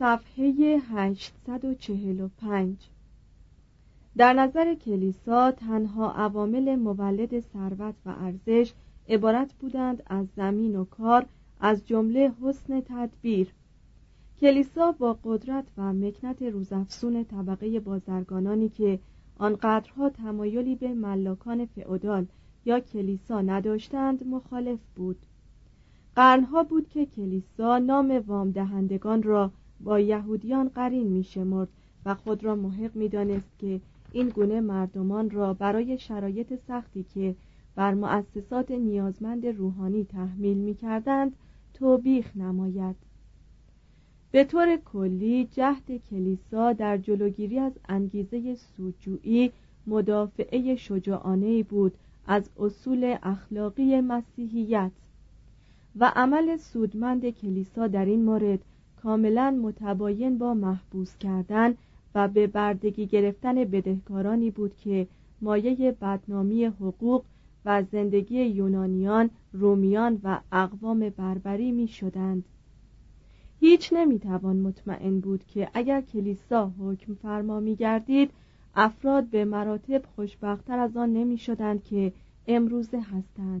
صفحه 845 در نظر کلیسا تنها عوامل مولد ثروت و ارزش عبارت بودند از زمین و کار از جمله حسن تدبیر. کلیسا با قدرت و مکنت روزافسون طبقه بازرگانانی که آنقدرها تمایلی به ملاکان فئودال یا کلیسا نداشتند مخالف بود. قرنها بود که کلیسا نام وام دهندگان را با یهودیان قرین می شمرد و خود را محق می دانست که این گونه مردمان را برای شرایط سختی که بر مؤسسات نیازمند روحانی تحمیل می کردند توبیخ نماید. به طور کلی جهد کلیسا در جلوگیری از انگیزه سودجویی مدافعه شجاعانه بود از اصول اخلاقی مسیحیت و عمل سودمند کلیسا در این مورد کاملا متباین با محبوس کردن و به بردگی گرفتن بدهکارانی بود که مایه بدنامی حقوق و زندگی یونانیان، رومیان و اقوام بربری می شدند. هیچ نمی‌توان مطمئن بود که اگر کلیسا حکم فرما می گردید افراد به مراتب خوشبختتر از آن نمی شدند که امروزه هستند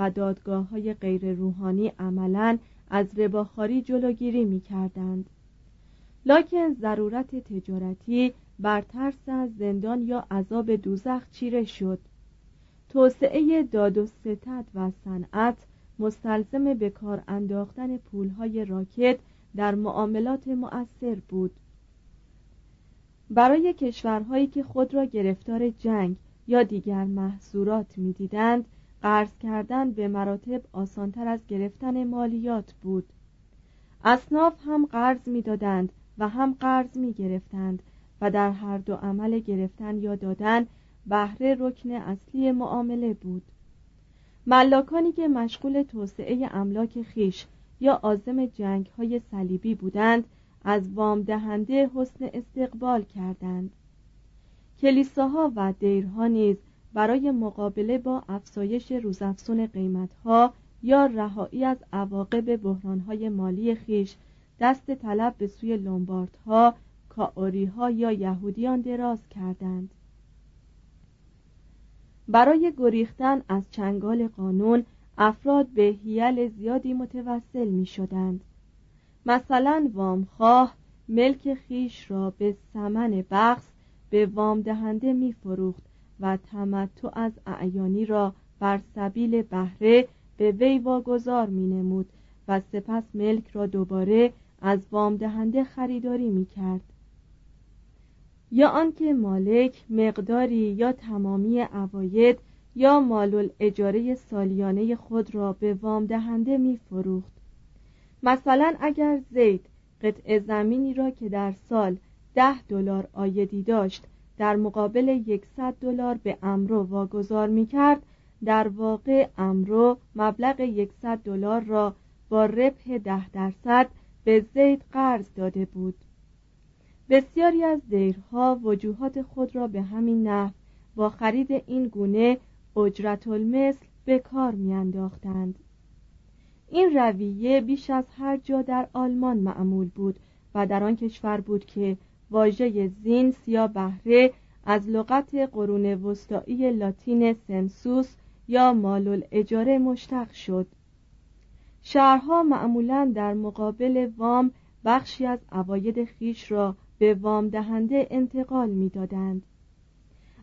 و دادگاه های غیر روحانی عملا از رباخاری جلوگیری می کردند. لکن ضرورت تجارتی بر ترس از زندان یا عذاب دوزخ چیره شد توسعه داد و ستد و صنعت مستلزم به کار انداختن پولهای راکت در معاملات مؤثر بود برای کشورهایی که خود را گرفتار جنگ یا دیگر محصورات می‌دیدند قرض کردن به مراتب آسانتر از گرفتن مالیات بود. اصناف هم قرض می‌دادند و هم قرض می گرفتند و در هر دو عمل گرفتن یا دادن بهره رکن اصلی معامله بود. ملاکانی که مشغول توسعه املاک خیش یا عازم جنگ های صلیبی بودند از وام دهنده حسن استقبال کردند. کلیساها و دیرها نیز برای مقابله با افزایش روزافزون قیمتها یا رهایی از عواقب بحرانهای مالی خیش دست طلب به سوی لومباردها کاوریها یا یهودیان دراز کردند. برای گریختن از چنگال قانون افراد به هیل زیادی متوسل می شدند مثلا وامخواه ملک خیش را به سمن بخص به وام دهنده می فروخت و تمتع از اعیانی را بر سبیل بهره به وی واگذار می نمود و سپس ملک را دوباره از وام دهنده خریداری می کرد یا آنکه مالک مقداری یا تمامی عواید یا مال اجاره سالیانه خود را به وام دهنده می فروخت مثلا اگر زید قطع زمینی را که در سال ده دلار آیدی داشت در مقابل یکصد دلار به امرو واگذار می کرد در واقع امرو مبلغ یکصد دلار را با ربح ده درصد به زید قرض داده بود. بسیاری از دیرها وجوهات خود را به همین نحو با خرید این گونه اجرت المثل به کار میانداختند. این رویه بیش از هر جا در آلمان معمول بود و در آن کشور بود که واژه زین یا بهره از لغت قرون وسطایی لاتین سنسوس یا مال اجاره مشتق شد. شهرها معمولا در مقابل وام بخشی از عواید خیش را به وام دهنده انتقال می‌دادند.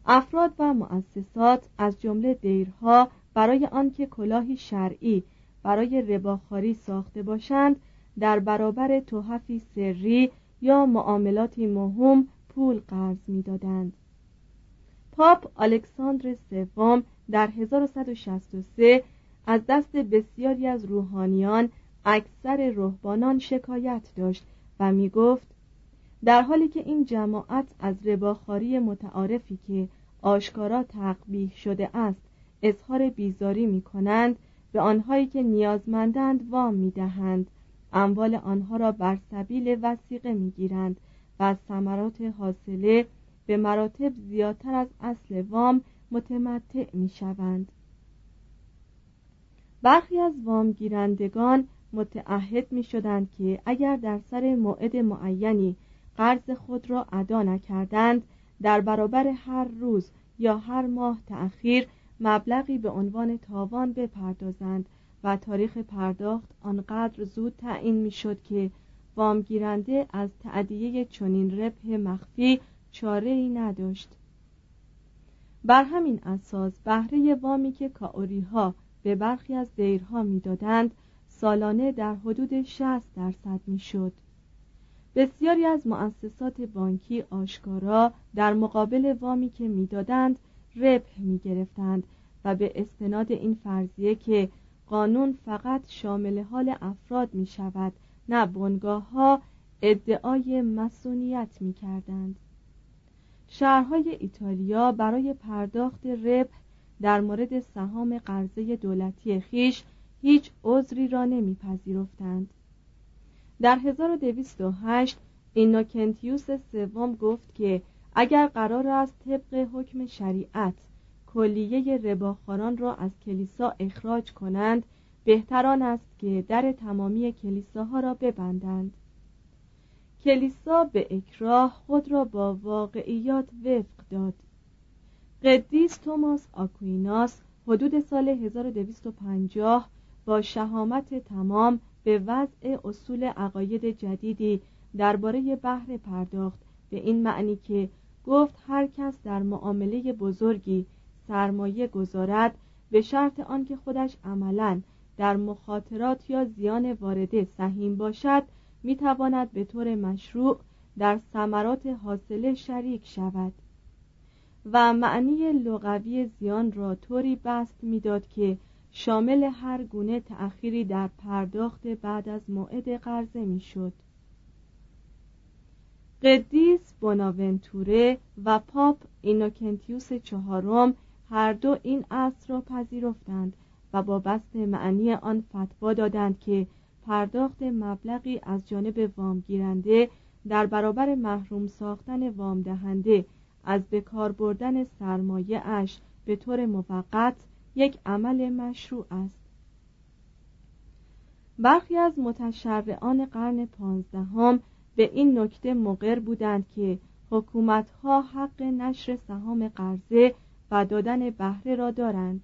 افراد و مؤسسات از جمله دیرها برای آنکه کلاهی شرعی برای رباخاری ساخته باشند در برابر توحفی سری یا معاملاتی مهم پول قرض می‌دادند. پاپ الکساندر سوم در 1163 از دست بسیاری از روحانیان اکثر رهبانان شکایت داشت و می گفت در حالی که این جماعت از رباخاری متعارفی که آشکارا تقبیح شده است اظهار بیزاری می کنند به آنهایی که نیازمندند وام می دهند اموال آنها را بر سبیل وسیقه می گیرند و از ثمرات حاصله به مراتب زیادتر از اصل وام متمتع می شوند برخی از وام گیرندگان متعهد می شدند که اگر در سر موعد معینی قرض خود را ادا نکردند در برابر هر روز یا هر ماه تأخیر مبلغی به عنوان تاوان بپردازند و تاریخ پرداخت آنقدر زود تعیین می‌شد که وامگیرنده از تعدیه چنین ربح مخفی چاره ای نداشت. بر همین اساس بهره وامی که کاوری ها به برخی از دیرها می‌دادند سالانه در حدود 60 درصد می‌شد. بسیاری از مؤسسات بانکی آشکارا در مقابل وامی که می‌دادند ربح می گرفتند و به استناد این فرضیه که قانون فقط شامل حال افراد می شود نه بنگاه ها ادعای مسئولیت می کردند شهرهای ایتالیا برای پرداخت ربح در مورد سهام قرضه دولتی خیش هیچ عذری را نمیپذیرفتند. در 1208 اینوکنتیوس سوم گفت که اگر قرار است طبق حکم شریعت کلیه رباخاران را از کلیسا اخراج کنند بهتران است که در تمامی کلیساها را ببندند. کلیسا به اکراه خود را با واقعیات وفق داد. قدیس توماس آکویناس حدود سال 1250 با شهامت تمام به وضع اصول عقاید جدیدی درباره بهره پرداخت به این معنی که گفت هر کس در معامله بزرگی سرمایه گذارد به شرط آنکه خودش عملا در مخاطرات یا زیان وارده سهیم باشد می‌تواند به طور مشروع در ثمرات حاصله شریک شود و معنی لغوی زیان را طوری بست می‌داد که شامل هر گونه تأخیری در پرداخت بعد از موعد قرضه می‌شد. قدیس بوناونتوره و پاپ اینوکنتیوس چهارم هر دو این اصل را پذیرفتند و با بست معنی آن فتوا دادند که پرداخت مبلغی از جانب وامگیرنده در برابر محروم ساختن وام دهنده از بکار بردن سرمایه اش به طور موقت یک عمل مشروع است. برخی از متشرعان قرن پانزدهم به این نکته مقر بودند که حکومتها حق نشر سهام قرضه و دادن بهره را دارند.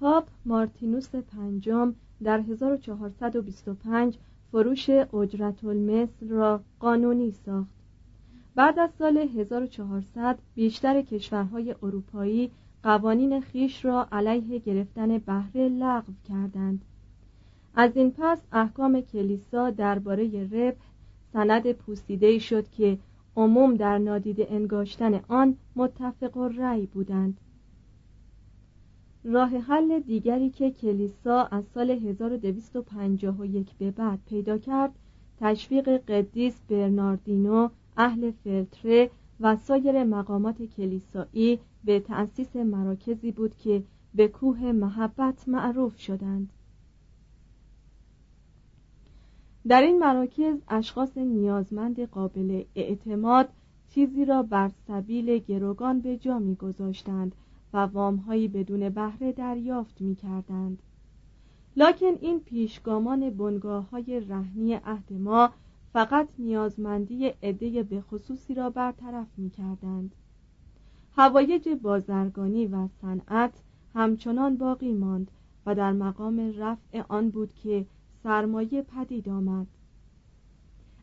پاپ مارتینوس پنجم در 1425 فروش اجرت المثل را قانونی ساخت. بعد از سال 1400 بیشتر کشورهای اروپایی قوانین خیش را علیه گرفتن بهره لغو کردند. از این پس احکام کلیسا درباره ربح سند پوسیده شد که عموم در نادیده انگاشتن آن متفق و رأی بودند. راه حل دیگری که کلیسا از سال 1251 به بعد پیدا کرد تشویق قدیس برناردینو اهل فلتره و سایر مقامات کلیسایی به تأسیس مراکزی بود که به کوه محبت معروف شدند. در این مراکز اشخاص نیازمند قابل اعتماد چیزی را بر سبیل گروگان به جا میگذاشتند و وامهایی بدون بهره دریافت می کردند. لکن این پیشگامان بنگاه های رهنی عهد ما فقط نیازمندی عده به خصوصی را برطرف می کردند. هوایج بازرگانی و صنعت همچنان باقی ماند و در مقام رفع آن بود که سرمایه پدید آمد.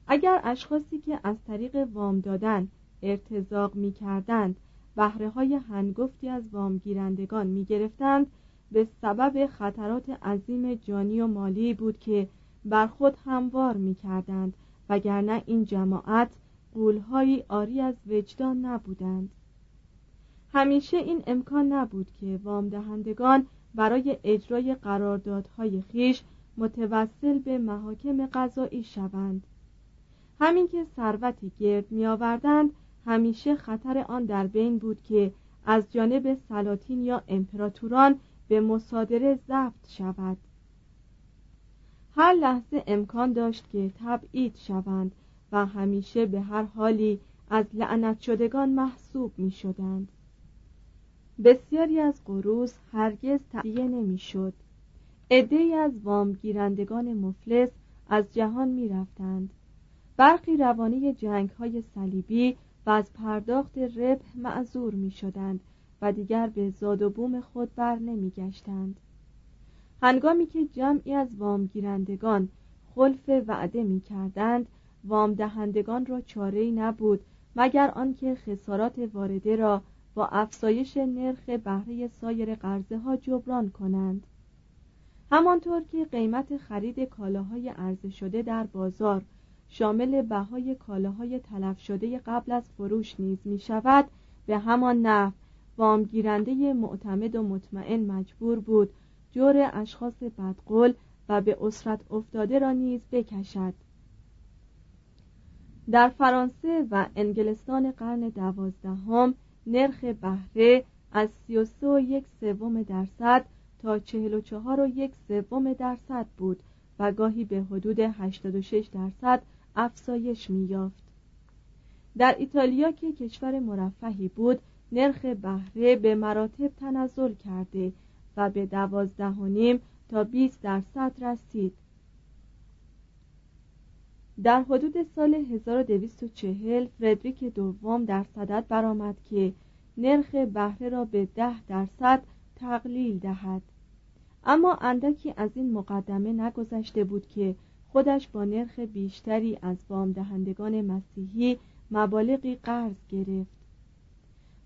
اگر اشخاصی که از طریق وام دادن ارتزاق می کردند بهره های هنگفتی از وامگیرندگان می گرفتند به سبب خطرات عظیم جانی و مالی بود که بر خود هموار می کردند وگرنه این جماعت قولهایی آری از وجدان نبودند. همیشه این امکان نبود که وام دهندگان برای اجرای قراردادهای خیش متوسل به محاکم قضایی شوند. همین که ثروتی گرد می آوردند همیشه خطر آن در بین بود که از جانب سلاطین یا امپراتوران به مصادره ضبط شود. هر لحظه امکان داشت که تبعید شوند و همیشه به هر حالی از لعنت شدگان محسوب می شدند بسیاری از قروز هرگز تهیه نمی شد عدهای از وامگیرندگان مفلس از جهان می رفتند برخی روانه جنگ های صلیبی و از پرداخت ربح معذور می شدند و دیگر به زاد و بوم خود بر نمی گشتند هنگامی که جمعی از وامگیرندگان خلف وعده می کردند وام را چاره نبود مگر آنکه خسارات وارده را با افزایش نرخ بهره سایر قرضه ها جبران کنند. همانطور که قیمت خرید کالاهای عرضه شده در بازار شامل بهای کالاهای تلف شده قبل از فروش نیز می شود به همان نحو وامگیرنده معتمد و مطمئن مجبور بود جور اشخاص بدقل و به اسرت افتاده را نیز بکشد. در فرانسه و انگلستان قرن دوازدهم نرخ بهره از 33 و یک درصد تا 44 و یک سوم درصد بود و گاهی به حدود 86 درصد افزایش می‌یافت. در ایتالیا که کشور مرفهی بود نرخ بهره به مراتب تنزل کرده و به دوازده و نیم تا 20 درصد رسید در حدود سال 1240 فردریک دوم در صدد برآمد که نرخ بهره را به ده درصد تقلیل دهد. اما اندکی از این مقدمه نگذشته بود که خودش با نرخ بیشتری از وام دهندگان مسیحی مبالغی قرض گرفت.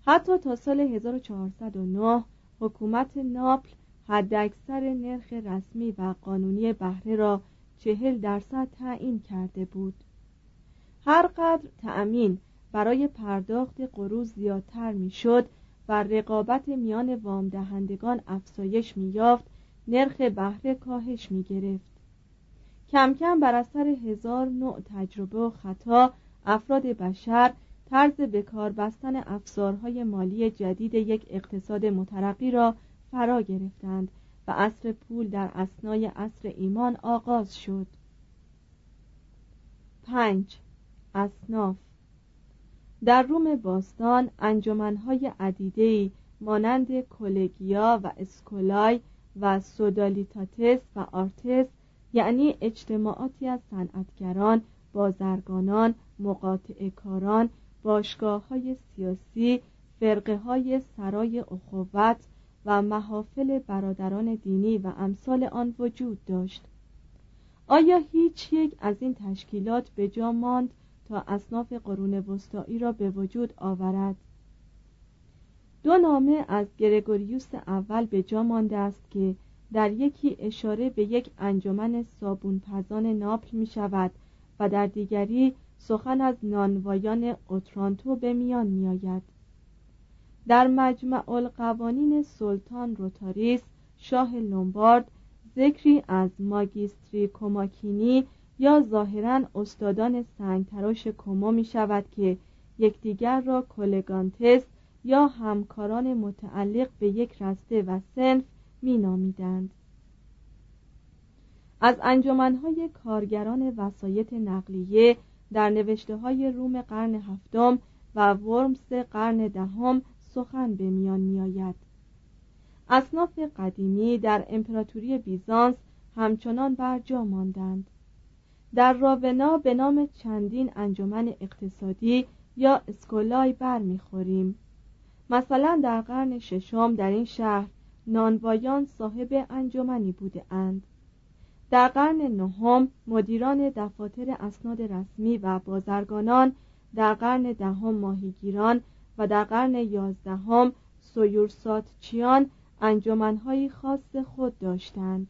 حتی تا سال 1409 حکومت ناپل حداکثر نرخ رسمی و قانونی بهره را چهل درصد تعیین کرده بود. هر قدر تأمین برای پرداخت قروض زیادتر می‌شد و رقابت میان وام دهندگان افزایش می‌یافت نرخ بهره کاهش می گرفت کم کم بر اثر هزار نوع تجربه و خطا افراد بشر طرز بکار بستن افزارهای مالی جدید یک اقتصاد مترقی را فرا گرفتند و عصر پول در اسنای عصر ایمان آغاز شد. پنج. اصناف در روم باستان انجمنهای عدیده‌ای مانند کولگیا و اسکولای و سودالیتاتس و آرتس یعنی اجتماعاتی از صنعتگران بازرگانان مقاطع کاران باشگاه های سیاسی فرقه های سرای اخوت و محافل برادران دینی و امثال آن وجود داشت. آیا هیچ یک از این تشکیلات به جا ماند تا اصناف قرون وسطایی را به وجود آورد دو نامه از گرگوریوس اول به جا مانده است که در یکی اشاره به یک انجمن صابون پزان ناپل می شود و در دیگری سخن از نانوایان اوترانتو به میان می آید. در مجمع القوانین سلطان روتاریس شاه لومبارد ذکری از ماگیستری کوماکینی یا ظاهرا استادان سنگتراش کومو می شود که یکدیگر را کولگانتس یا همکاران متعلق به یک رسته و سنف می نامیدند. از انجمنهای کارگران وسایط نقلیه در نوشته های روم قرن هفتم و ورمس قرن دهم سخن به میان می آید. اصناف قدیمی در امپراتوری بیزانس همچنان بر جا ماندند در راونا به نام چندین انجمن اقتصادی یا اسکولای برمیخوریم. مثلا در قرن ششم در این شهر نانوایان صاحب انجمنی بوده اند. در قرن نهم مدیران دفاتر اسناد رسمی و بازرگانان در قرن دهم ماهیگیران و در قرن یازدهم سویورساتچیان انجمنهایی خاص خود داشتند.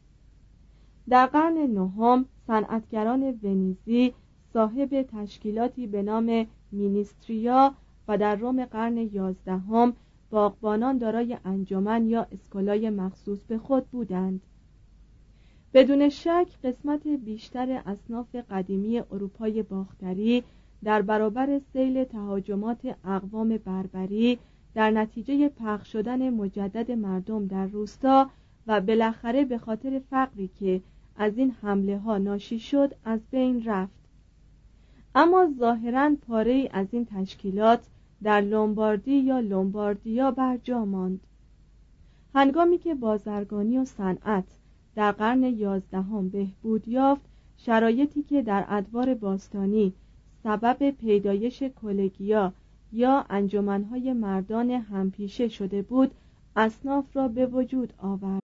در قرن نهم صنعتگران ونیزی صاحب تشکیلاتی به نام مینیستریا و در روم قرن یازدهم باغبانان دارای انجمن یا اسکولای مخصوص به خود بودند. بدون شک قسمت بیشتر اصناف قدیمی اروپای باختری در برابر سیل تهاجمات اقوام بربری در نتیجه پخش شدن مجدد مردم در روستا و بالاخره به خاطر فقری که از این حمله ها ناشی شد از بین رفت. اما ظاهرا پاره از این تشکیلات در لومباردی یا لومباردیا برجا ماند. هنگامی که بازرگانی و صنعت در قرن یازدهم بهبود یافت شرایطی که در ادوار باستانی سبب پیدایش کلگیا یا انجمنهای مردان همپیشه شده بود اصناف را به وجود آورد.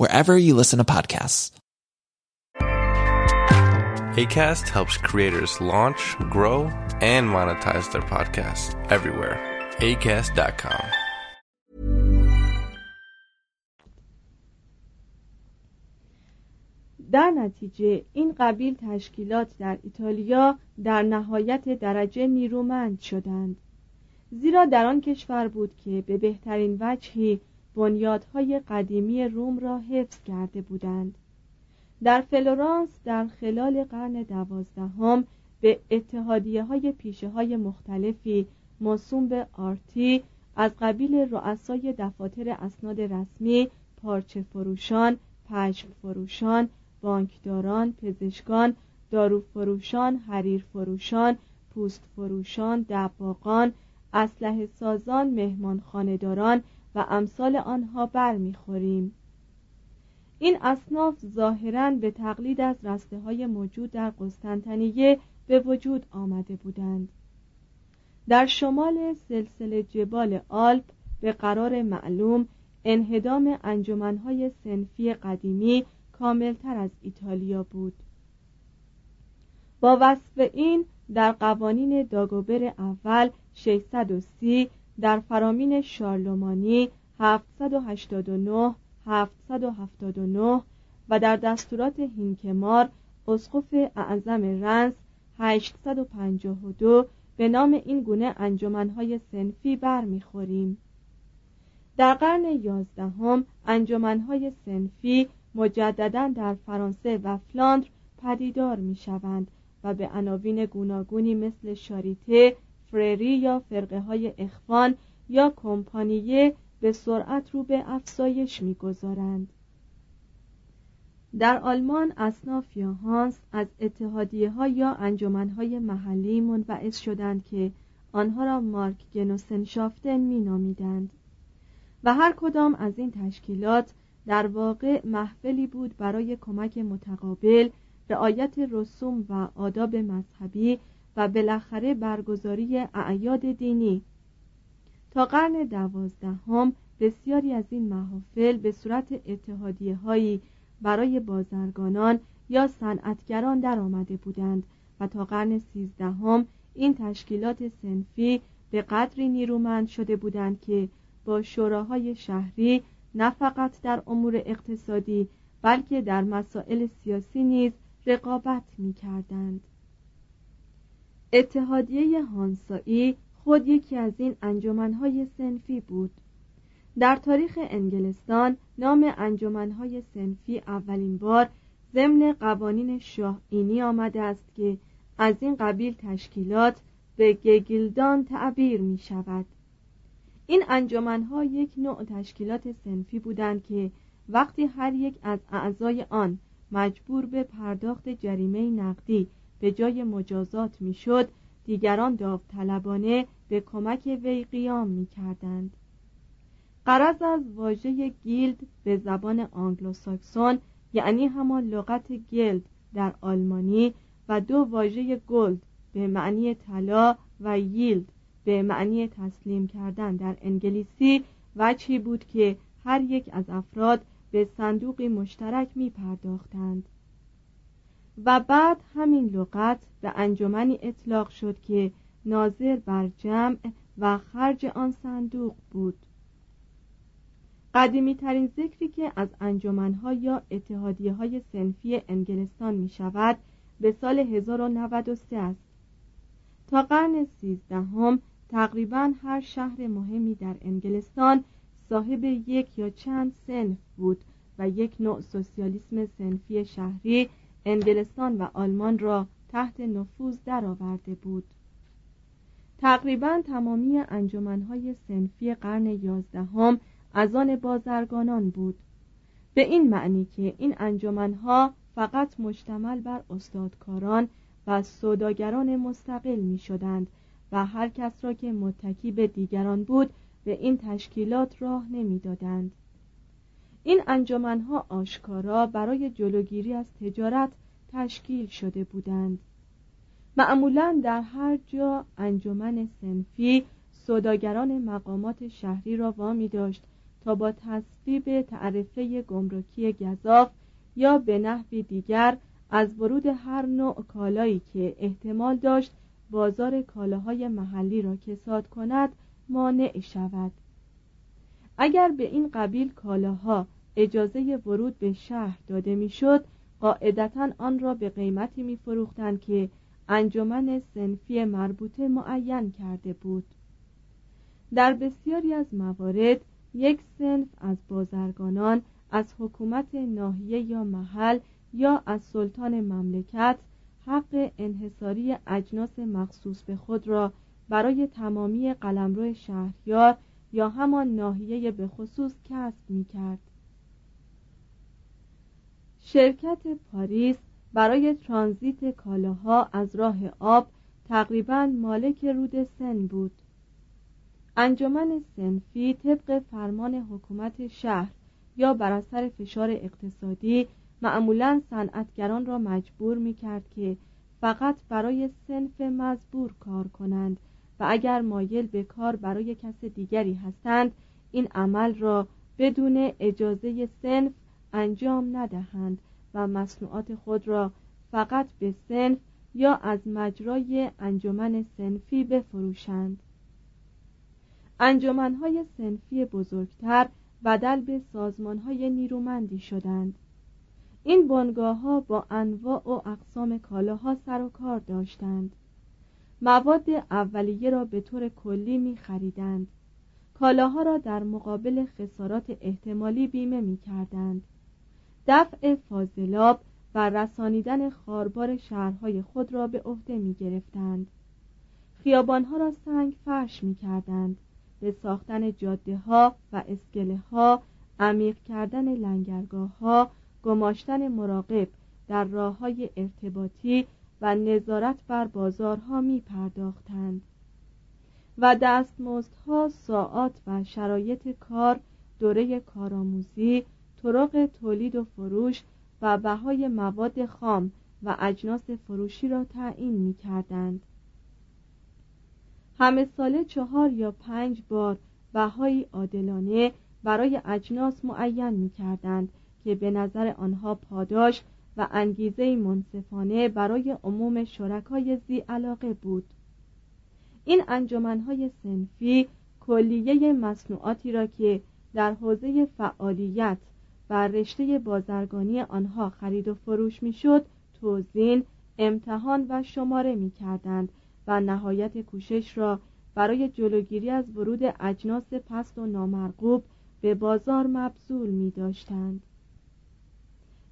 wherever you listen to podcasts. ACAST helps creators launch, grow, and monetize their podcasts everywhere. ACAST.com. در نتیجه این قبیل تشکیلات در ایتالیا در نهایت درجه نیرومند شدند زیرا در آن کشور بود که به بهترین وجهی بنیادهای قدیمی روم را حفظ کرده بودند. در فلورانس در خلال قرن دوازدهم به اتحادیه های پیشه های مختلفی موسوم به آرتی از قبیل رؤسای دفاتر اسناد رسمی پارچه فروشان پشم فروشان بانکداران پزشکان دارو فروشان حریر فروشان پوست فروشان دباغان اسلحه سازان مهمان و امثال آنها برمیخوریم. این اصناف ظاهرا به تقلید از رسته های موجود در قسطنطنیه به وجود آمده بودند. در شمال سلسله جبال آلپ به قرار معلوم انهدام انجمنهای سنفی قدیمی کاملتر از ایتالیا بود. با وصف این در قوانین داگوبر اول 630 در فرامین شارلومانی 789 779 و در دستورات هینکمار اسقف اعظم رنس 852 به نام این گونه انجمنهای سنفی برمیخوریم. در قرن یازدهم انجمنهای سنفی مجددا در فرانسه و فلاندر پدیدار می شوند و به عناوین گوناگونی مثل شاریته، فریری یا فرقه های اخوان یا کمپانیه به سرعت رو به افزایش می‌گذارند. در آلمان اصناف یا هانس از اتحادیه ها یا انجمن های محلی منبعث شدند که آنها را مارک گنوسنشافتن می نامیدند و هر کدام از این تشکیلات در واقع محفلی بود برای کمک متقابل رعایت رسوم و آداب مذهبی و بالاخره برگزاری اعیاد دینی تا قرن دوازدهم بسیاری از این محافل به صورت اتحادیه هایی برای بازرگانان یا صنعتگران آمده بودند و تا قرن سیزدهم این تشکیلات سنفی به قدری نیرومند شده بودند که با شوراهای شهری نه فقط در امور اقتصادی بلکه در مسائل سیاسی نیز رقابت می کردند. اتحادیه هانسایی خود یکی از این انجمنهای سنفی بود. در تاریخ انگلستان نام انجمنهای سنفی اولین بار ضمن قوانین شاهینی آمده است که از این قبیل تشکیلات به گگیلدان تعبیر می شود این انجمنها یک نوع تشکیلات سنفی بودند که وقتی هر یک از اعضای آن مجبور به پرداخت جریمه نقدی به جای مجازات می‌شد دیگران داوطلبانه به کمک وی قیام می کردند قرض از واژه گیلد به زبان آنگلوساکسون یعنی همان لغت Geld در آلمانی و دو واژه gold به معنی طلا و yield به معنی تسلیم کردن در انگلیسی وجهی بود که هر یک از افراد به صندوقی مشترک می پرداختند و بعد همین لغت به انجمنی اطلاق شد که ناظر بر جمع و خرج آن صندوق بود. قدیمی ترین ذکری که از انجمنها یا اتحادیه های سنفی انگلستان می شود به سال 1093 است. تا قرن سیزدهم تقریبا هر شهر مهمی در انگلستان صاحب یک یا چند سنف بود و یک نوع سوسیالیسم سنفی شهری انگلستان و آلمان را تحت نفوذ درآورده بود تقریبا تمامی انجمنهای سنفی قرن یازدهم از آن بازرگانان بود به این معنی که این انجمنها فقط مشتمل بر استادکاران و سوداگران مستقل می شدند و هر کس را که متکی به دیگران بود به این تشکیلات راه نمی‌دادند. این انجمنها آشکارا برای جلوگیری از تجارت تشکیل شده بودند. معمولا در هر جا انجمن سنفی سوداگران مقامات شهری را وامی داشت تا با تصویب تعرفه گمرکی گذاف یا به نحوی دیگر از ورود هر نوع کالایی که احتمال داشت بازار کالاهای محلی را کساد کند مانع شود. اگر به این قبیل کالاها اجازه ورود به شهر داده می‌شد قاعدتا آن را به قیمتی میفروختند که انجمن سنفی مربوطه معین کرده بود. در بسیاری از موارد یک سنف از بازرگانان از حکومت ناحیه یا محل یا از سلطان مملکت حق انحصاری اجناس مخصوص به خود را برای تمامی قلمرو شهریار یا همان ناحیه به خصوص کسب می کرد. شرکت پاریس برای ترانزیت کالاها از راه آب تقریبا مالک رود سن بود انجمن سنفی طبق فرمان حکومت شهر یا بر اثر فشار اقتصادی معمولا صنعتگران را مجبور می کرد که فقط برای سنف مزبور کار کنند و اگر مایل به کار برای کس دیگری هستند این عمل را بدون اجازه سنف انجام ندهند و مصنوعات خود را فقط به سنف یا از مجرای انجمن سنفی بفروشند. انجمنهای سنفی بزرگتر بدل به سازمانهای نیرومندی شدند. این بنگاه ها با انواع و اقسام کالاها سر و کار داشتند. مواد اولیه را به طور کلی می خریدند. کالاها را در مقابل خسارات احتمالی بیمه می کردند. دفع فاضلاب و رسانیدن خاربار شهرهای خود را به عهده می گرفتند. خیابانها را سنگ فرش می کردند. به ساختن جاده ها و اسکله ها عمیق کردن لنگرگاه ها گماشتن مراقب در راه های ارتباطی و نظارت بر بازارها می پرداختند و دستمزدها ساعات و شرایط کار دوره کارآموزی طرق تولید و فروش و بهای مواد خام و اجناس فروشی را تعیین می کردند. همه ساله چهار یا پنج بار بهایی عادلانه برای اجناس معین می کردند که به نظر آنها پاداش و انگیزه منصفانه برای عموم شرکای زی علاقه بود این انجمنهای سنفی کلیه مصنوعاتی را که در حوزه فعالیت و رشته بازرگانی آنها خرید و فروش می‌شد توزین امتحان و شماره می کردند و نهایت کوشش را برای جلوگیری از ورود اجناس پست و نامرغوب به بازار مبذول می داشتند.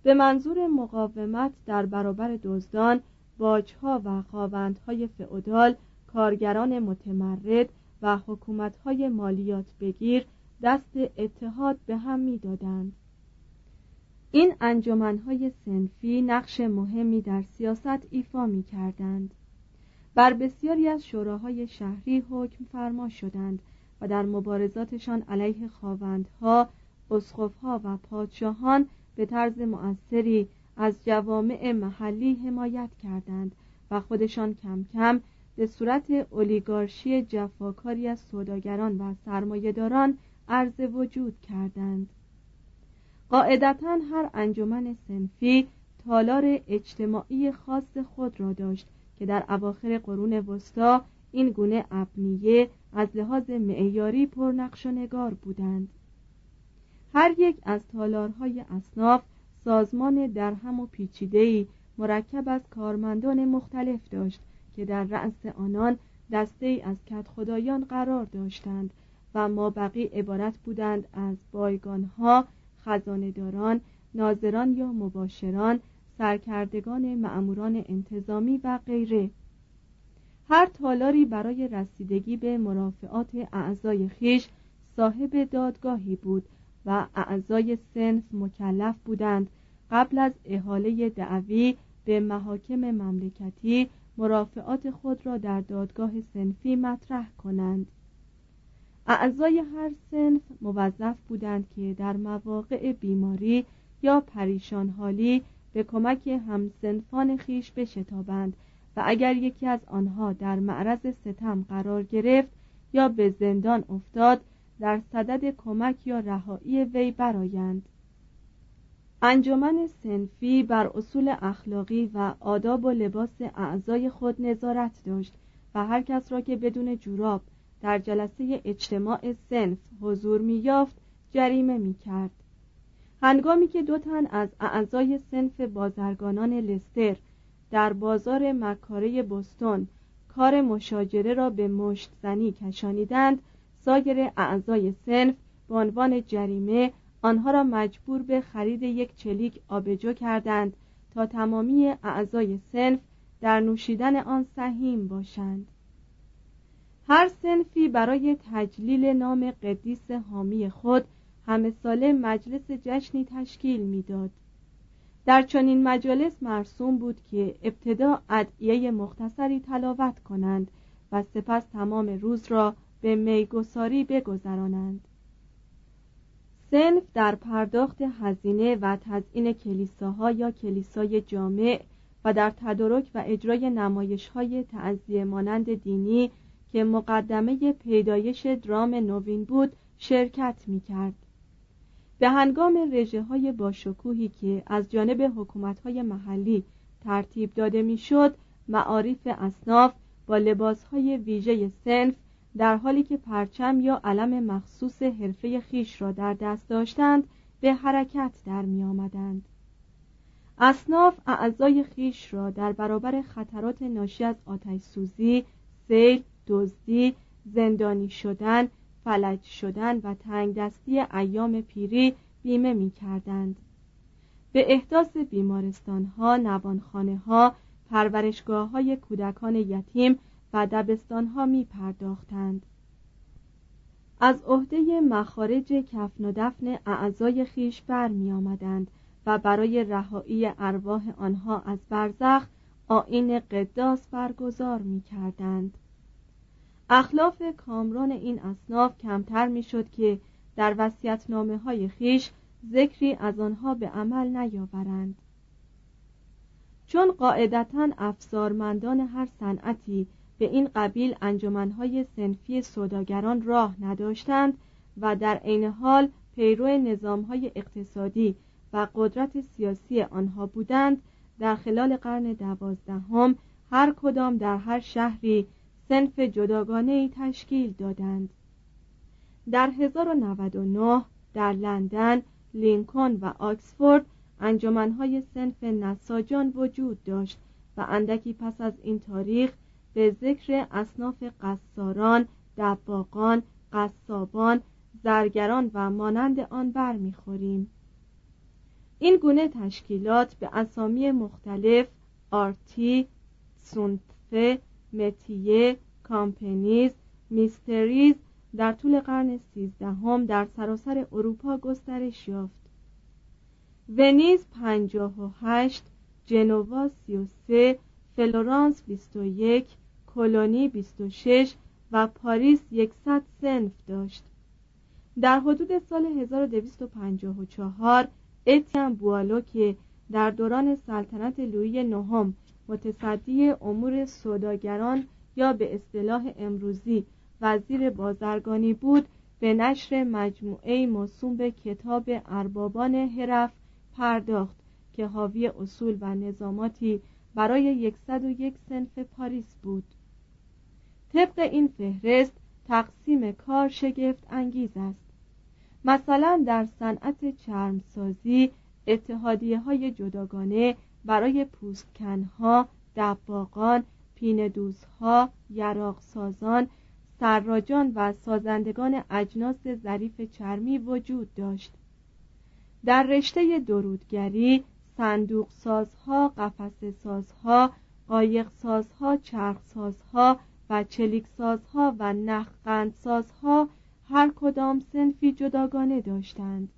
به منظور مقاومت در برابر دزدان باجها و خواوندهای فعودال کارگران متمرد و حکومتهای مالیات بگیر دست اتحاد به هم می‌دادند. این انجمنهای سنفی نقش مهمی در سیاست ایفا می کردند بر بسیاری از شوراهای شهری حکم فرما شدند و در مبارزاتشان علیه خواوندها، اسقفها و پادشاهان به طرز مؤثری از جوامع محلی حمایت کردند و خودشان کم کم به صورت اولیگارشی جفاکاری از سوداگران و سرمایهداران عرض وجود کردند. قاعدتا هر انجمن سنفی تالار اجتماعی خاص خود را داشت که در اواخر قرون وسطا این گونه ابنیه از لحاظ معیاری پرنقش و نگار بودند. هر یک از تالارهای اصناف سازمان درهم و پیچیده‌ای مرکب از کارمندان مختلف داشت که در رأس آنان دسته ای از کت خدایان قرار داشتند و ما بقی عبارت بودند از بایگانها، خزانداران، ناظران یا مباشران، سرکردگان معموران انتظامی و غیره. هر تالاری برای رسیدگی به مرافعات اعضای خیش صاحب دادگاهی بود و اعضای سنف مکلف بودند. قبل از احاله دعوی به محاکم مملکتی مرافعات خود را در دادگاه سنفی مطرح کنند. اعضای هر سنف موظف بودند که در مواقع بیماری یا پریشان حالی به کمک همسنفان خیش بشتابند و اگر یکی از آنها در معرض ستم قرار گرفت یا به زندان افتاد در صدد کمک یا رهایی وی برایند انجمن سنفی بر اصول اخلاقی و آداب و لباس اعضای خود نظارت داشت و هر کس را که بدون جوراب در جلسه اجتماع سنف حضور می یافت جریمه می کرد هنگامی که دو تن از اعضای سنف بازرگانان لستر در بازار مکاره بستون کار مشاجره را به مشت زنی کشانیدند سایر اعضای سنف به عنوان جریمه آنها را مجبور به خرید یک چلیک آبجو کردند تا تمامی اعضای سنف در نوشیدن آن سهیم باشند هر سنفی برای تجلیل نام قدیس حامی خود همه ساله مجلس جشنی تشکیل می‌داد. در چنین مجالس مرسوم بود که ابتدا ادعیه مختصری تلاوت کنند و سپس تمام روز را به میگساری بگذرانند سنف در پرداخت هزینه و تزئین کلیساها یا کلیسای جامع و در تدارک و اجرای نمایش های مانند دینی که مقدمه پیدایش درام نوین بود شرکت می کرد. به هنگام رژه های باشکوهی که از جانب حکومت های محلی ترتیب داده می‌شد معارف اصناف با لباس های ویژه سنف در حالی که پرچم یا علم مخصوص حرفه خیش را در دست داشتند به حرکت در می آمدند. اصناف اعضای خیش را در برابر خطرات ناشی از آتش سوزی، سیل، دزدی، زندانی شدن، فلج شدن و تنگ دستی ایام پیری بیمه می کردند. به احداث بیمارستان ها، نوانخانه ها، پرورشگاه های کودکان یتیم و دبستان ها می پرداختند. از عهده مخارج کفن و دفن اعضای خیش بر می آمدند و برای رهایی ارواح آنها از برزخ آین قداس برگزار می کردند. اخلاف کامران این اصناف کمتر می‌شد که در وسیعتنامه های خیش ذکری از آنها به عمل نیاورند چون قاعدتا افزارمندان هر صنعتی به این قبیل انجمنهای سنفی سوداگران راه نداشتند و در عین حال پیرو نظامهای اقتصادی و قدرت سیاسی آنها بودند در خلال قرن دوازدهم هر کدام در هر شهری سنف جداگانه ای تشکیل دادند. در 1099 در لندن، لینکن و آکسفورد انجمنهای سنف نساجان وجود داشت و اندکی پس از این تاریخ به ذکر اصناف قصاران، دباغان، قصابان، زرگران و مانند آن برمیخوریم. این گونه تشکیلات به اسامی مختلف آرتی، سونتفه، متیه، کامپنیز، میستریز در طول قرن سیزدهم در سراسر اروپا گسترش یافت ونیز پنجاه و هشت جنوا سی و سه فلورانس بیست و یک کلونی بیست و شش و پاریس یکصد صنف داشت. در حدود سال 1254 اتین بوالو که در دوران سلطنت لویی نهم متصدی امور سوداگران یا به اصطلاح امروزی وزیر بازرگانی بود به نشر مجموعه موسوم به کتاب اربابان حرف پرداخت که حاوی اصول و نظاماتی برای 101 سنف پاریس بود. طبق این فهرست تقسیم کار شگفت انگیز است. مثلا در صنعت چرمسازی اتحادیه های جداگانه برای پوستکنها، دباغان، پیندوزها، یراقسازان، سراجان و سازندگان اجناس ظریف چرمی وجود داشت. در رشته درودگری صندوق سازها، قفس سازها، قایق سازها و چلیک سازها و نخقند سازها هر کدام سنفی جداگانه داشتند.